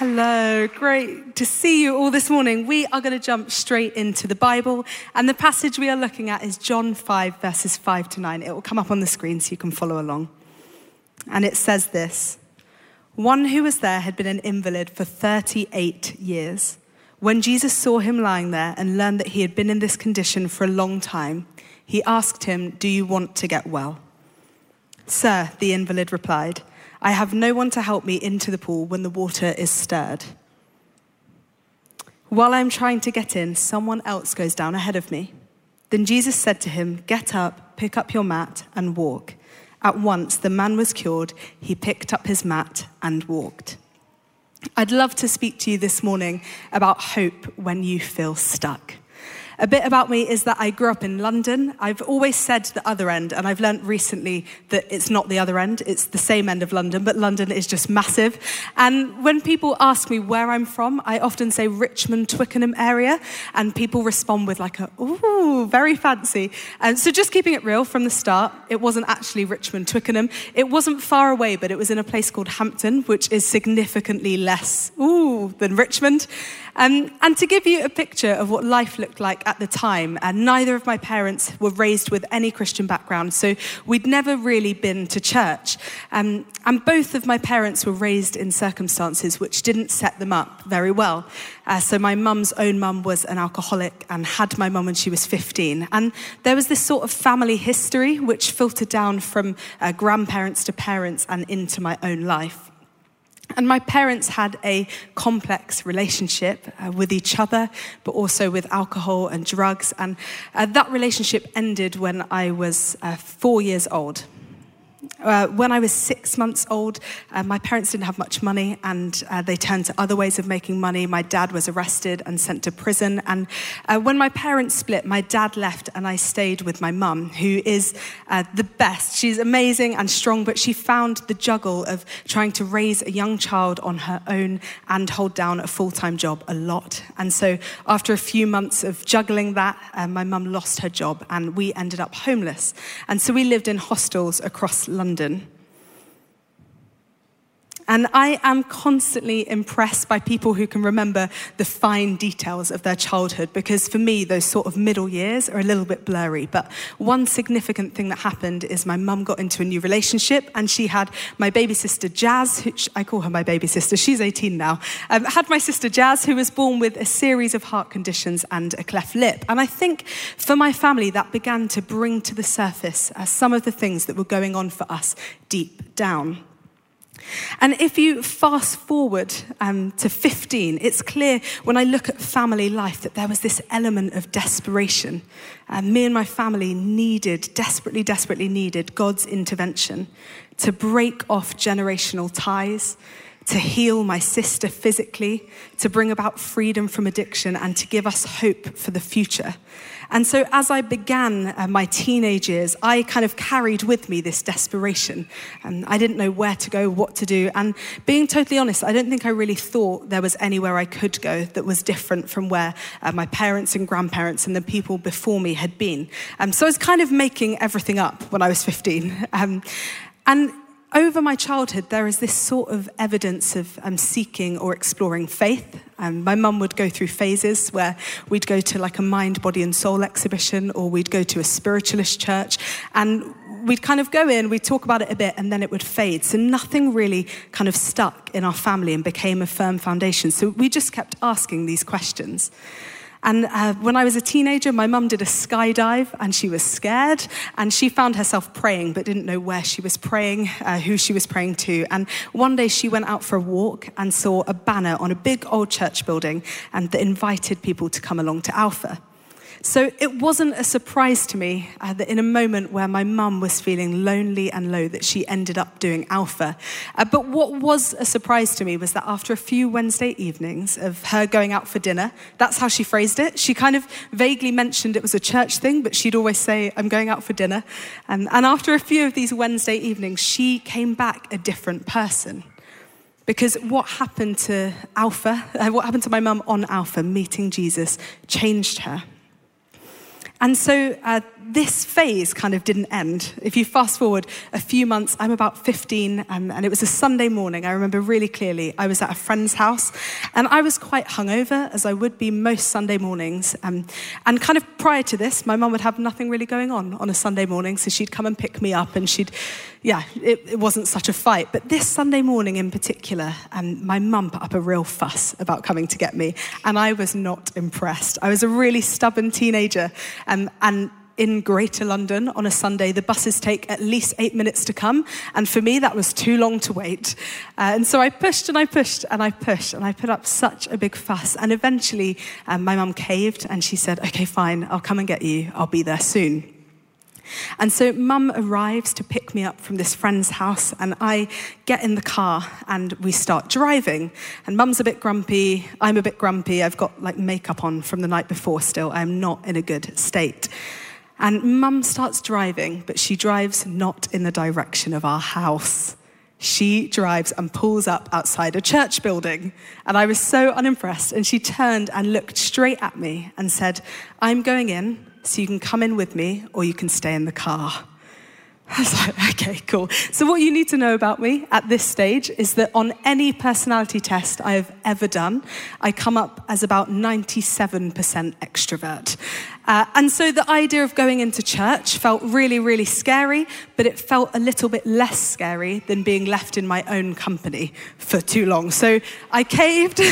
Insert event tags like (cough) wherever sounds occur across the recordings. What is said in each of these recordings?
Hello, great to see you all this morning. We are going to jump straight into the Bible, and the passage we are looking at is John 5, verses 5 to 9. It will come up on the screen so you can follow along. And it says this One who was there had been an invalid for 38 years. When Jesus saw him lying there and learned that he had been in this condition for a long time, he asked him, Do you want to get well? Sir, the invalid replied, I have no one to help me into the pool when the water is stirred. While I'm trying to get in, someone else goes down ahead of me. Then Jesus said to him, Get up, pick up your mat, and walk. At once the man was cured. He picked up his mat and walked. I'd love to speak to you this morning about hope when you feel stuck. A bit about me is that I grew up in London. I've always said the other end, and I've learnt recently that it's not the other end, it's the same end of London, but London is just massive. And when people ask me where I'm from, I often say Richmond, Twickenham area, and people respond with like a, ooh, very fancy. And so just keeping it real from the start, it wasn't actually Richmond, Twickenham. It wasn't far away, but it was in a place called Hampton, which is significantly less, ooh, than Richmond. Um, and to give you a picture of what life looked like at the time, and neither of my parents were raised with any Christian background, so we'd never really been to church. Um, and both of my parents were raised in circumstances which didn't set them up very well. Uh, so my mum's own mum was an alcoholic and had my mum when she was 15. And there was this sort of family history which filtered down from uh, grandparents to parents and into my own life. And my parents had a complex relationship uh, with each other, but also with alcohol and drugs. And uh, that relationship ended when I was uh, four years old. Uh, when I was six months old, uh, my parents didn't have much money and uh, they turned to other ways of making money. My dad was arrested and sent to prison. And uh, when my parents split, my dad left and I stayed with my mum, who is uh, the best. She's amazing and strong, but she found the juggle of trying to raise a young child on her own and hold down a full time job a lot. And so after a few months of juggling that, uh, my mum lost her job and we ended up homeless. And so we lived in hostels across London. London. And I am constantly impressed by people who can remember the fine details of their childhood because for me, those sort of middle years are a little bit blurry. But one significant thing that happened is my mum got into a new relationship and she had my baby sister Jazz, which I call her my baby sister, she's 18 now, um, had my sister Jazz, who was born with a series of heart conditions and a cleft lip. And I think for my family, that began to bring to the surface uh, some of the things that were going on for us deep down. And if you fast forward um, to 15, it's clear when I look at family life that there was this element of desperation. Uh, me and my family needed, desperately, desperately needed God's intervention to break off generational ties, to heal my sister physically, to bring about freedom from addiction, and to give us hope for the future. And so, as I began uh, my teenage years, I kind of carried with me this desperation. And I didn't know where to go, what to do. And being totally honest, I don't think I really thought there was anywhere I could go that was different from where uh, my parents and grandparents and the people before me had been. Um, so I was kind of making everything up when I was 15. (laughs) Um, and over my childhood, there is this sort of evidence of um, seeking or exploring faith. Um, my mum would go through phases where we'd go to like a mind, body, and soul exhibition, or we'd go to a spiritualist church, and we'd kind of go in, we'd talk about it a bit, and then it would fade. So nothing really kind of stuck in our family and became a firm foundation. So we just kept asking these questions. And uh, when I was a teenager, my mum did a skydive and she was scared. And she found herself praying, but didn't know where she was praying, uh, who she was praying to. And one day she went out for a walk and saw a banner on a big old church building and that invited people to come along to Alpha. So it wasn't a surprise to me uh, that in a moment where my mum was feeling lonely and low, that she ended up doing Alpha. Uh, but what was a surprise to me was that after a few Wednesday evenings of her going out for dinner, that's how she phrased it. She kind of vaguely mentioned it was a church thing, but she'd always say, I'm going out for dinner. Um, and after a few of these Wednesday evenings, she came back a different person. Because what happened to Alpha, uh, what happened to my mum on Alpha, meeting Jesus, changed her. And so uh, this phase kind of didn't end. If you fast forward a few months, I'm about 15, um, and it was a Sunday morning. I remember really clearly. I was at a friend's house, and I was quite hungover, as I would be most Sunday mornings. Um, and kind of prior to this, my mum would have nothing really going on on a Sunday morning, so she'd come and pick me up, and she'd, yeah, it, it wasn't such a fight. But this Sunday morning in particular, um, my mum put up a real fuss about coming to get me, and I was not impressed. I was a really stubborn teenager. Um, and in Greater London on a Sunday, the buses take at least eight minutes to come. And for me, that was too long to wait. Uh, and so I pushed and I pushed and I pushed and I put up such a big fuss. And eventually, um, my mum caved and she said, Okay, fine, I'll come and get you. I'll be there soon. And so mum arrives to pick me up from this friend's house, and I get in the car and we start driving. And mum's a bit grumpy, I'm a bit grumpy. I've got like makeup on from the night before still. I'm not in a good state. And mum starts driving, but she drives not in the direction of our house. She drives and pulls up outside a church building. And I was so unimpressed. And she turned and looked straight at me and said, I'm going in so you can come in with me or you can stay in the car. I was like, okay, cool. So, what you need to know about me at this stage is that on any personality test I have ever done, I come up as about 97% extrovert. Uh, and so, the idea of going into church felt really, really scary, but it felt a little bit less scary than being left in my own company for too long. So, I caved. (laughs)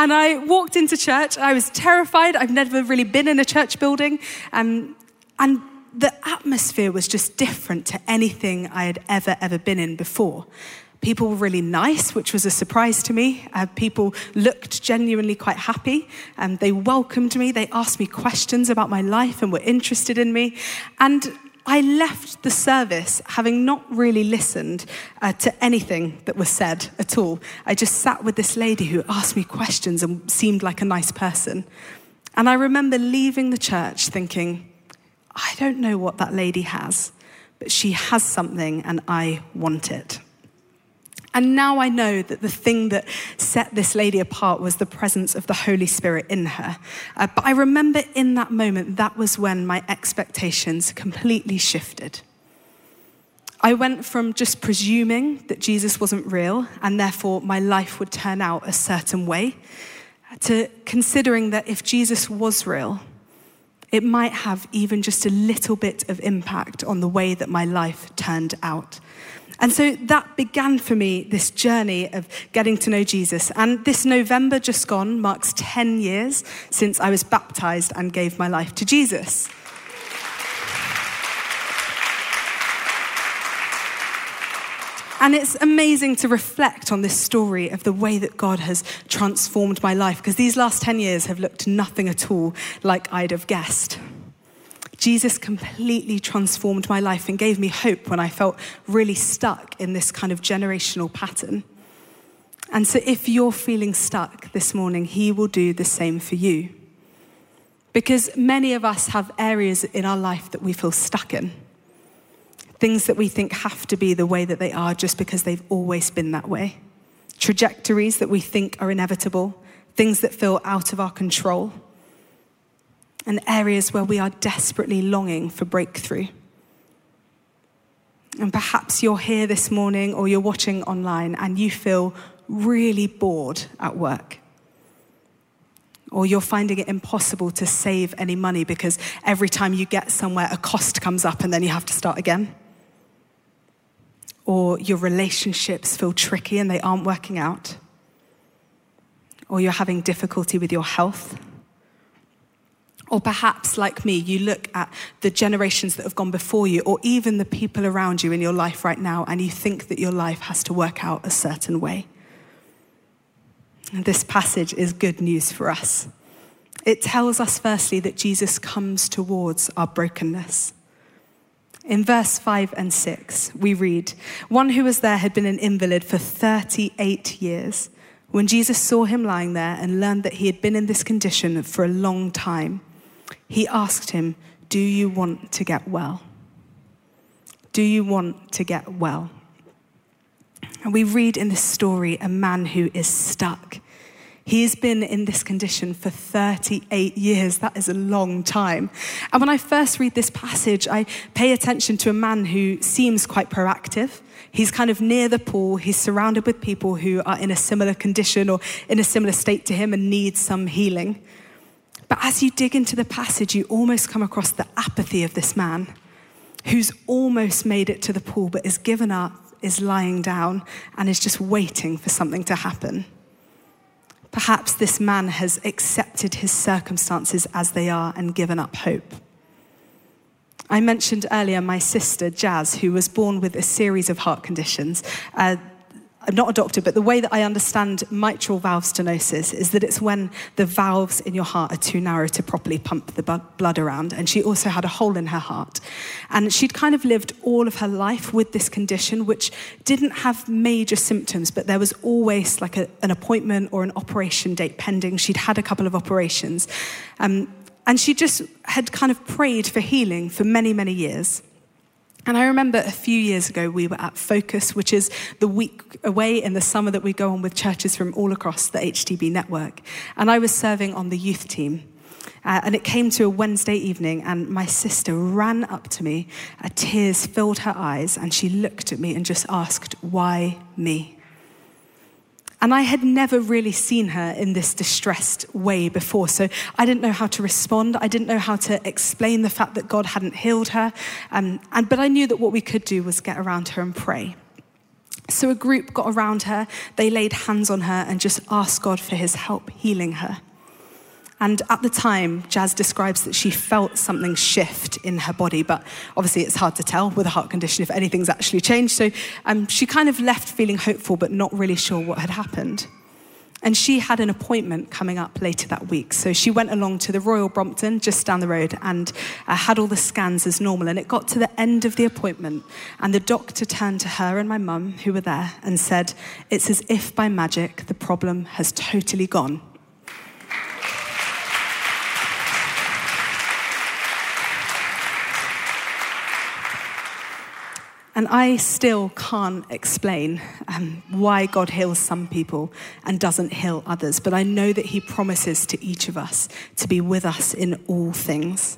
And I walked into church. I was terrified. I've never really been in a church building. Um, and the atmosphere was just different to anything I had ever, ever been in before. People were really nice, which was a surprise to me. Uh, people looked genuinely quite happy. Um, they welcomed me. They asked me questions about my life and were interested in me. And I left the service having not really listened uh, to anything that was said at all. I just sat with this lady who asked me questions and seemed like a nice person. And I remember leaving the church thinking, I don't know what that lady has, but she has something and I want it. And now I know that the thing that set this lady apart was the presence of the Holy Spirit in her. Uh, but I remember in that moment, that was when my expectations completely shifted. I went from just presuming that Jesus wasn't real and therefore my life would turn out a certain way to considering that if Jesus was real, it might have even just a little bit of impact on the way that my life turned out. And so that began for me this journey of getting to know Jesus. And this November just gone marks 10 years since I was baptized and gave my life to Jesus. And it's amazing to reflect on this story of the way that God has transformed my life, because these last 10 years have looked nothing at all like I'd have guessed. Jesus completely transformed my life and gave me hope when I felt really stuck in this kind of generational pattern. And so, if you're feeling stuck this morning, He will do the same for you. Because many of us have areas in our life that we feel stuck in. Things that we think have to be the way that they are just because they've always been that way. Trajectories that we think are inevitable. Things that feel out of our control and areas where we are desperately longing for breakthrough. And perhaps you're here this morning or you're watching online and you feel really bored at work. Or you're finding it impossible to save any money because every time you get somewhere, a cost comes up and then you have to start again. Or your relationships feel tricky and they aren't working out. Or you're having difficulty with your health or perhaps, like me, you look at the generations that have gone before you, or even the people around you in your life right now, and you think that your life has to work out a certain way. this passage is good news for us. It tells us, firstly, that Jesus comes towards our brokenness. In verse 5 and 6, we read One who was there had been an invalid for 38 years. When Jesus saw him lying there and learned that he had been in this condition for a long time, he asked him, Do you want to get well? Do you want to get well? And we read in this story a man who is stuck. He has been in this condition for 38 years. That is a long time. And when I first read this passage, I pay attention to a man who seems quite proactive. He's kind of near the pool. He's surrounded with people who are in a similar condition or in a similar state to him and need some healing. But as you dig into the passage, you almost come across the apathy of this man who's almost made it to the pool but is given up, is lying down, and is just waiting for something to happen. Perhaps this man has accepted his circumstances as they are and given up hope. I mentioned earlier my sister, Jazz, who was born with a series of heart conditions. Uh, I'm not a doctor, but the way that I understand mitral valve stenosis is that it's when the valves in your heart are too narrow to properly pump the blood around. And she also had a hole in her heart. And she'd kind of lived all of her life with this condition, which didn't have major symptoms, but there was always like a, an appointment or an operation date pending. She'd had a couple of operations. Um, and she just had kind of prayed for healing for many, many years. And I remember a few years ago, we were at Focus, which is the week away in the summer that we go on with churches from all across the HTB network. And I was serving on the youth team. Uh, and it came to a Wednesday evening, and my sister ran up to me. Uh, tears filled her eyes, and she looked at me and just asked, Why me? And I had never really seen her in this distressed way before. So I didn't know how to respond. I didn't know how to explain the fact that God hadn't healed her. Um, and, but I knew that what we could do was get around her and pray. So a group got around her, they laid hands on her and just asked God for his help healing her. And at the time, Jazz describes that she felt something shift in her body, but obviously it's hard to tell with a heart condition if anything's actually changed. So um, she kind of left feeling hopeful, but not really sure what had happened. And she had an appointment coming up later that week. So she went along to the Royal Brompton, just down the road, and uh, had all the scans as normal. And it got to the end of the appointment, and the doctor turned to her and my mum, who were there, and said, It's as if by magic the problem has totally gone. And I still can't explain um, why God heals some people and doesn't heal others, but I know that He promises to each of us to be with us in all things.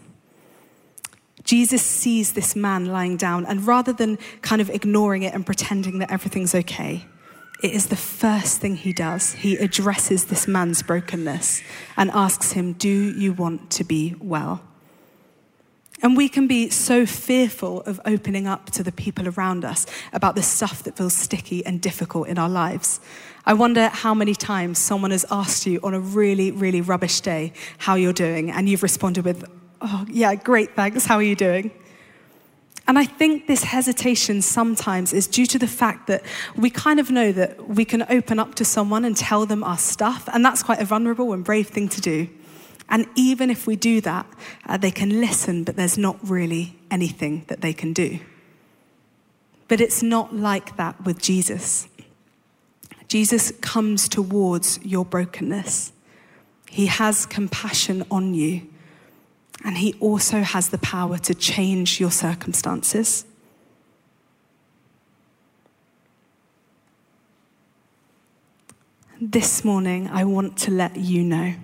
Jesus sees this man lying down, and rather than kind of ignoring it and pretending that everything's okay, it is the first thing he does. He addresses this man's brokenness and asks him, Do you want to be well? And we can be so fearful of opening up to the people around us about the stuff that feels sticky and difficult in our lives. I wonder how many times someone has asked you on a really, really rubbish day how you're doing, and you've responded with, Oh, yeah, great, thanks, how are you doing? And I think this hesitation sometimes is due to the fact that we kind of know that we can open up to someone and tell them our stuff, and that's quite a vulnerable and brave thing to do. And even if we do that, uh, they can listen, but there's not really anything that they can do. But it's not like that with Jesus. Jesus comes towards your brokenness. He has compassion on you, and He also has the power to change your circumstances. This morning, I want to let you know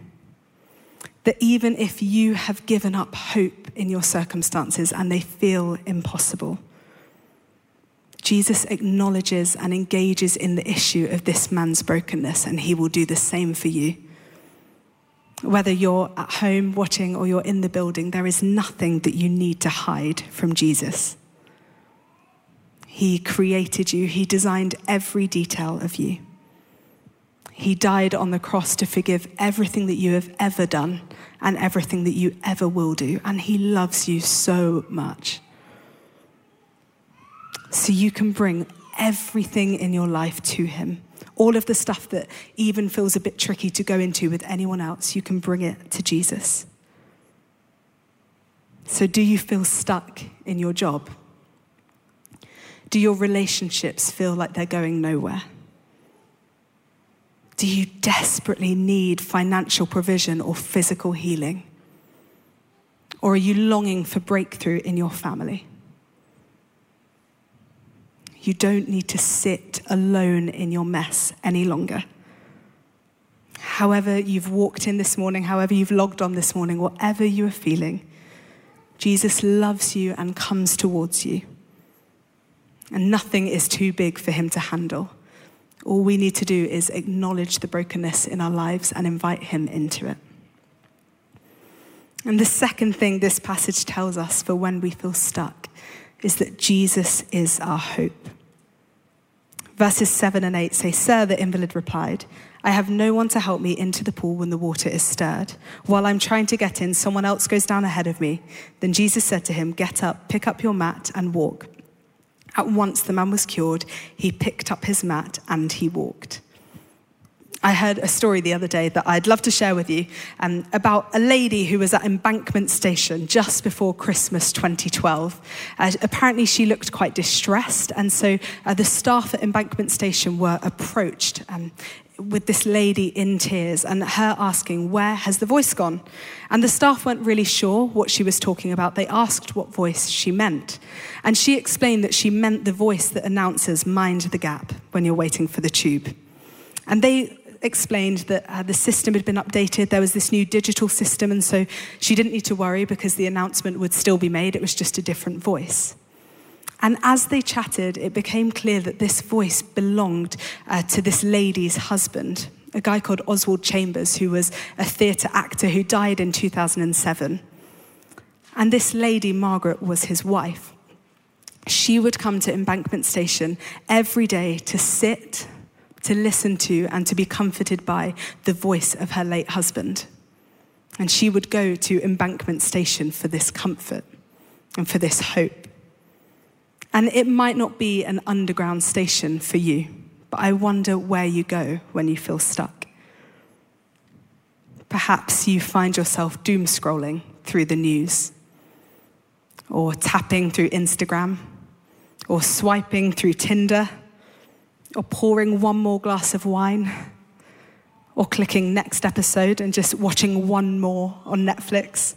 that even if you have given up hope in your circumstances and they feel impossible, Jesus acknowledges and engages in the issue of this man's brokenness, and he will do the same for you. Whether you're at home watching or you're in the building, there is nothing that you need to hide from Jesus. He created you, He designed every detail of you. He died on the cross to forgive everything that you have ever done and everything that you ever will do. And He loves you so much. So you can bring everything in your life to Him. All of the stuff that even feels a bit tricky to go into with anyone else, you can bring it to Jesus. So, do you feel stuck in your job? Do your relationships feel like they're going nowhere? Do you desperately need financial provision or physical healing? Or are you longing for breakthrough in your family? You don't need to sit alone in your mess any longer. however you've walked in this morning, however you've logged on this morning, whatever you are feeling, Jesus loves you and comes towards you. And nothing is too big for him to handle. All we need to do is acknowledge the brokenness in our lives and invite him into it. And the second thing this passage tells us for when we feel stuck is that Jesus is our hope. Verses 7 and 8 say, Sir, the invalid replied, I have no one to help me into the pool when the water is stirred. While I'm trying to get in, someone else goes down ahead of me. Then Jesus said to him, Get up, pick up your mat, and walk. At once the man was cured. He picked up his mat and he walked. I heard a story the other day that I'd love to share with you um, about a lady who was at Embankment Station just before Christmas 2012. Uh, apparently, she looked quite distressed, and so uh, the staff at Embankment Station were approached um, with this lady in tears and her asking, Where has the voice gone? And the staff weren't really sure what she was talking about. They asked what voice she meant. And she explained that she meant the voice that announces, Mind the gap when you're waiting for the tube. And they explained that uh, the system had been updated. There was this new digital system, and so she didn't need to worry because the announcement would still be made. It was just a different voice. And as they chatted, it became clear that this voice belonged uh, to this lady's husband, a guy called Oswald Chambers, who was a theatre actor who died in 2007. And this lady, Margaret, was his wife. She would come to Embankment Station every day to sit to listen to and to be comforted by the voice of her late husband. And she would go to Embankment Station for this comfort and for this hope. And it might not be an underground station for you, but I wonder where you go when you feel stuck. Perhaps you find yourself doom scrolling through the news, or tapping through Instagram, or swiping through Tinder or pouring one more glass of wine, or clicking next episode and just watching one more on Netflix,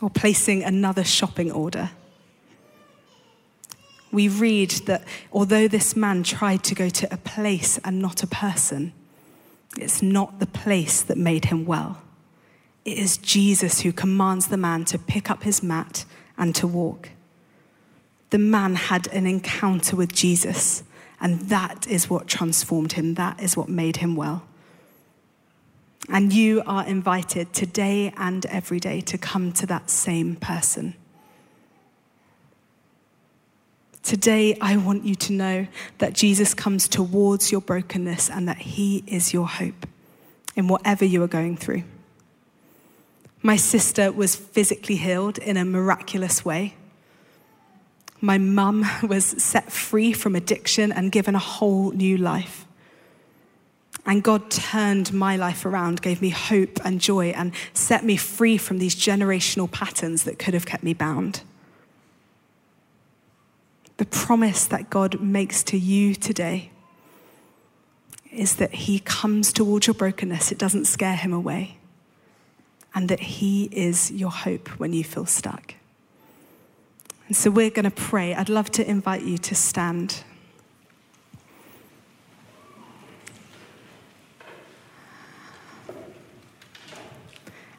or placing another shopping order. We read that although this man tried to go to a place and not a person, it's not the place that made him well. It is Jesus who commands the man to pick up his mat and to walk the man had an encounter with Jesus, and that is what transformed him. That is what made him well. And you are invited today and every day to come to that same person. Today, I want you to know that Jesus comes towards your brokenness and that he is your hope in whatever you are going through. My sister was physically healed in a miraculous way my mum (laughs) was set free from addiction and given a whole new life. And God turned my life around, gave me hope and joy, and set me free from these generational patterns that could have kept me bound. The promise that God makes to you today is that He comes towards your brokenness, it doesn't scare Him away, and that He is your hope when you feel stuck. And so we're going to pray. I'd love to invite you to stand.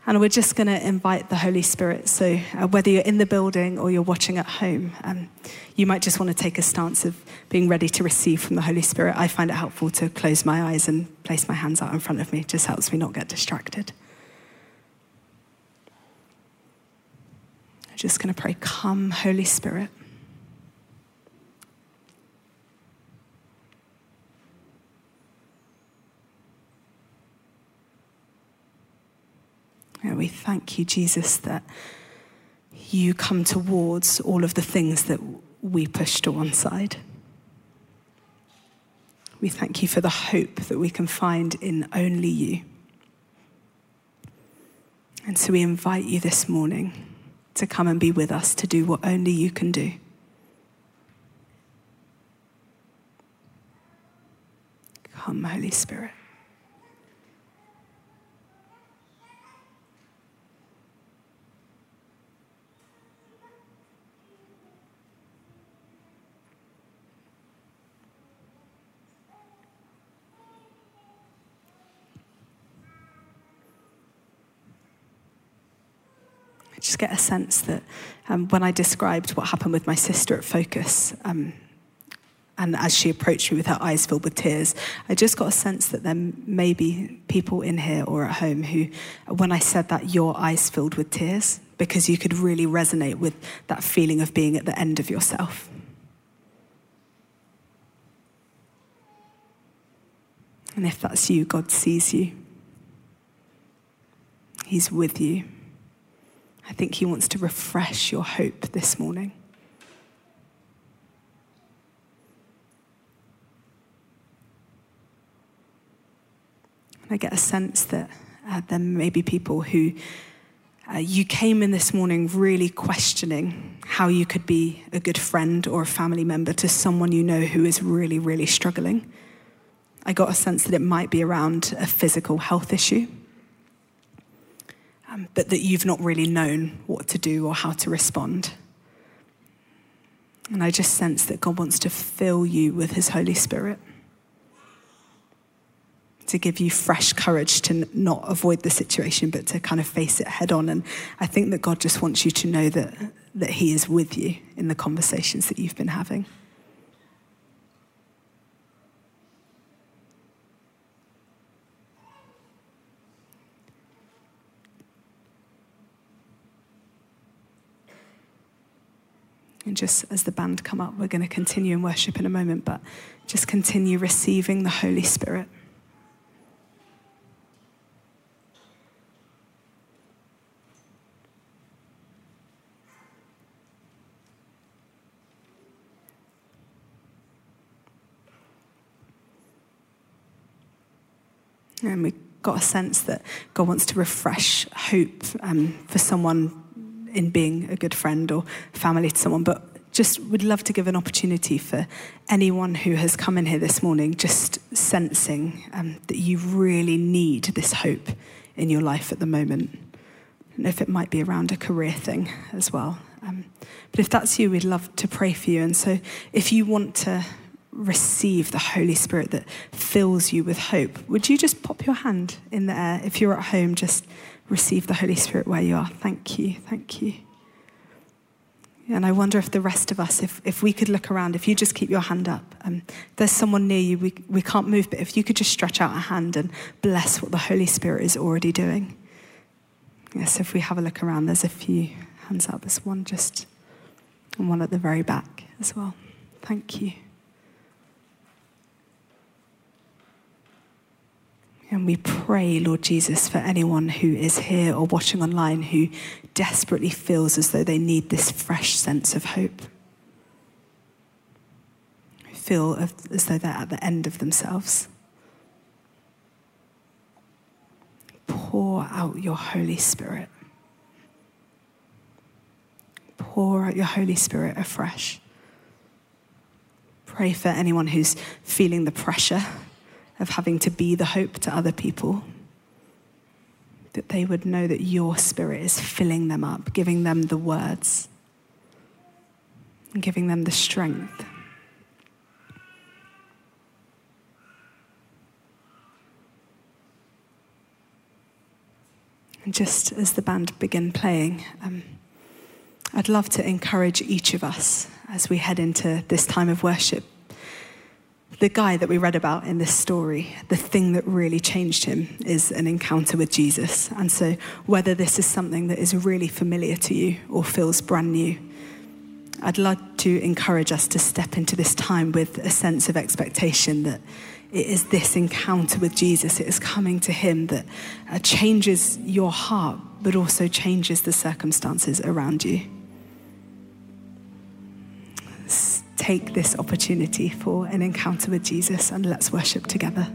And we're just going to invite the Holy Spirit. So, uh, whether you're in the building or you're watching at home, um, you might just want to take a stance of being ready to receive from the Holy Spirit. I find it helpful to close my eyes and place my hands out in front of me. It just helps me not get distracted. I'm just going to pray, Come, Holy Spirit. And we thank you, Jesus, that you come towards all of the things that we push to one side. We thank you for the hope that we can find in only you. And so we invite you this morning to come and be with us to do what only you can do. Come, Holy Spirit. Just get a sense that um, when I described what happened with my sister at Focus, um, and as she approached me with her eyes filled with tears, I just got a sense that there may be people in here or at home who, when I said that, your eyes filled with tears, because you could really resonate with that feeling of being at the end of yourself. And if that's you, God sees you. He's with you. I think He wants to refresh your hope this morning. I get a sense that uh, there may be people who uh, you came in this morning really questioning how you could be a good friend or a family member to someone you know who is really, really struggling. I got a sense that it might be around a physical health issue, um, but that you've not really known what to do or how to respond. And I just sense that God wants to fill you with His Holy Spirit to give you fresh courage to not avoid the situation, but to kind of face it head on. And I think that God just wants you to know that, that He is with you in the conversations that you've been having. And just as the band come up, we're going to continue in worship in a moment, but just continue receiving the Holy Spirit. And we got a sense that God wants to refresh hope um, for someone in being a good friend or family to someone, but just would love to give an opportunity for anyone who has come in here this morning just sensing um, that you really need this hope in your life at the moment. And if it might be around a career thing as well. Um, but if that's you, we'd love to pray for you. And so if you want to receive the Holy Spirit that fills you with hope, would you just pop your hand in the air? If you're at home, just receive the Holy Spirit where you are. Thank you. Thank you. And I wonder if the rest of us, if, if we could look around, if you just keep your hand up, um, there's someone near you, we, we can't move, but if you could just stretch out a hand and bless what the Holy Spirit is already doing. Yes, if we have a look around, there's a few hands up. There's one just, and one at the very back as well. Thank you. And we pray, Lord Jesus, for anyone who is here or watching online who desperately feels as though they need this fresh sense of hope. Feel as though they're at the end of themselves. Pour out your Holy Spirit. Pour out your Holy Spirit afresh. Pray for anyone who's feeling the pressure of having to be the hope to other people, that they would know that your spirit is filling them up, giving them the words, and giving them the strength. And just as the band begin playing, um, I'd love to encourage each of us as we head into this time of worship the guy that we read about in this story, the thing that really changed him is an encounter with Jesus. And so, whether this is something that is really familiar to you or feels brand new, I'd love to encourage us to step into this time with a sense of expectation that it is this encounter with Jesus, it is coming to Him that uh, changes your heart, but also changes the circumstances around you. Take this opportunity for an encounter with Jesus and let's worship together.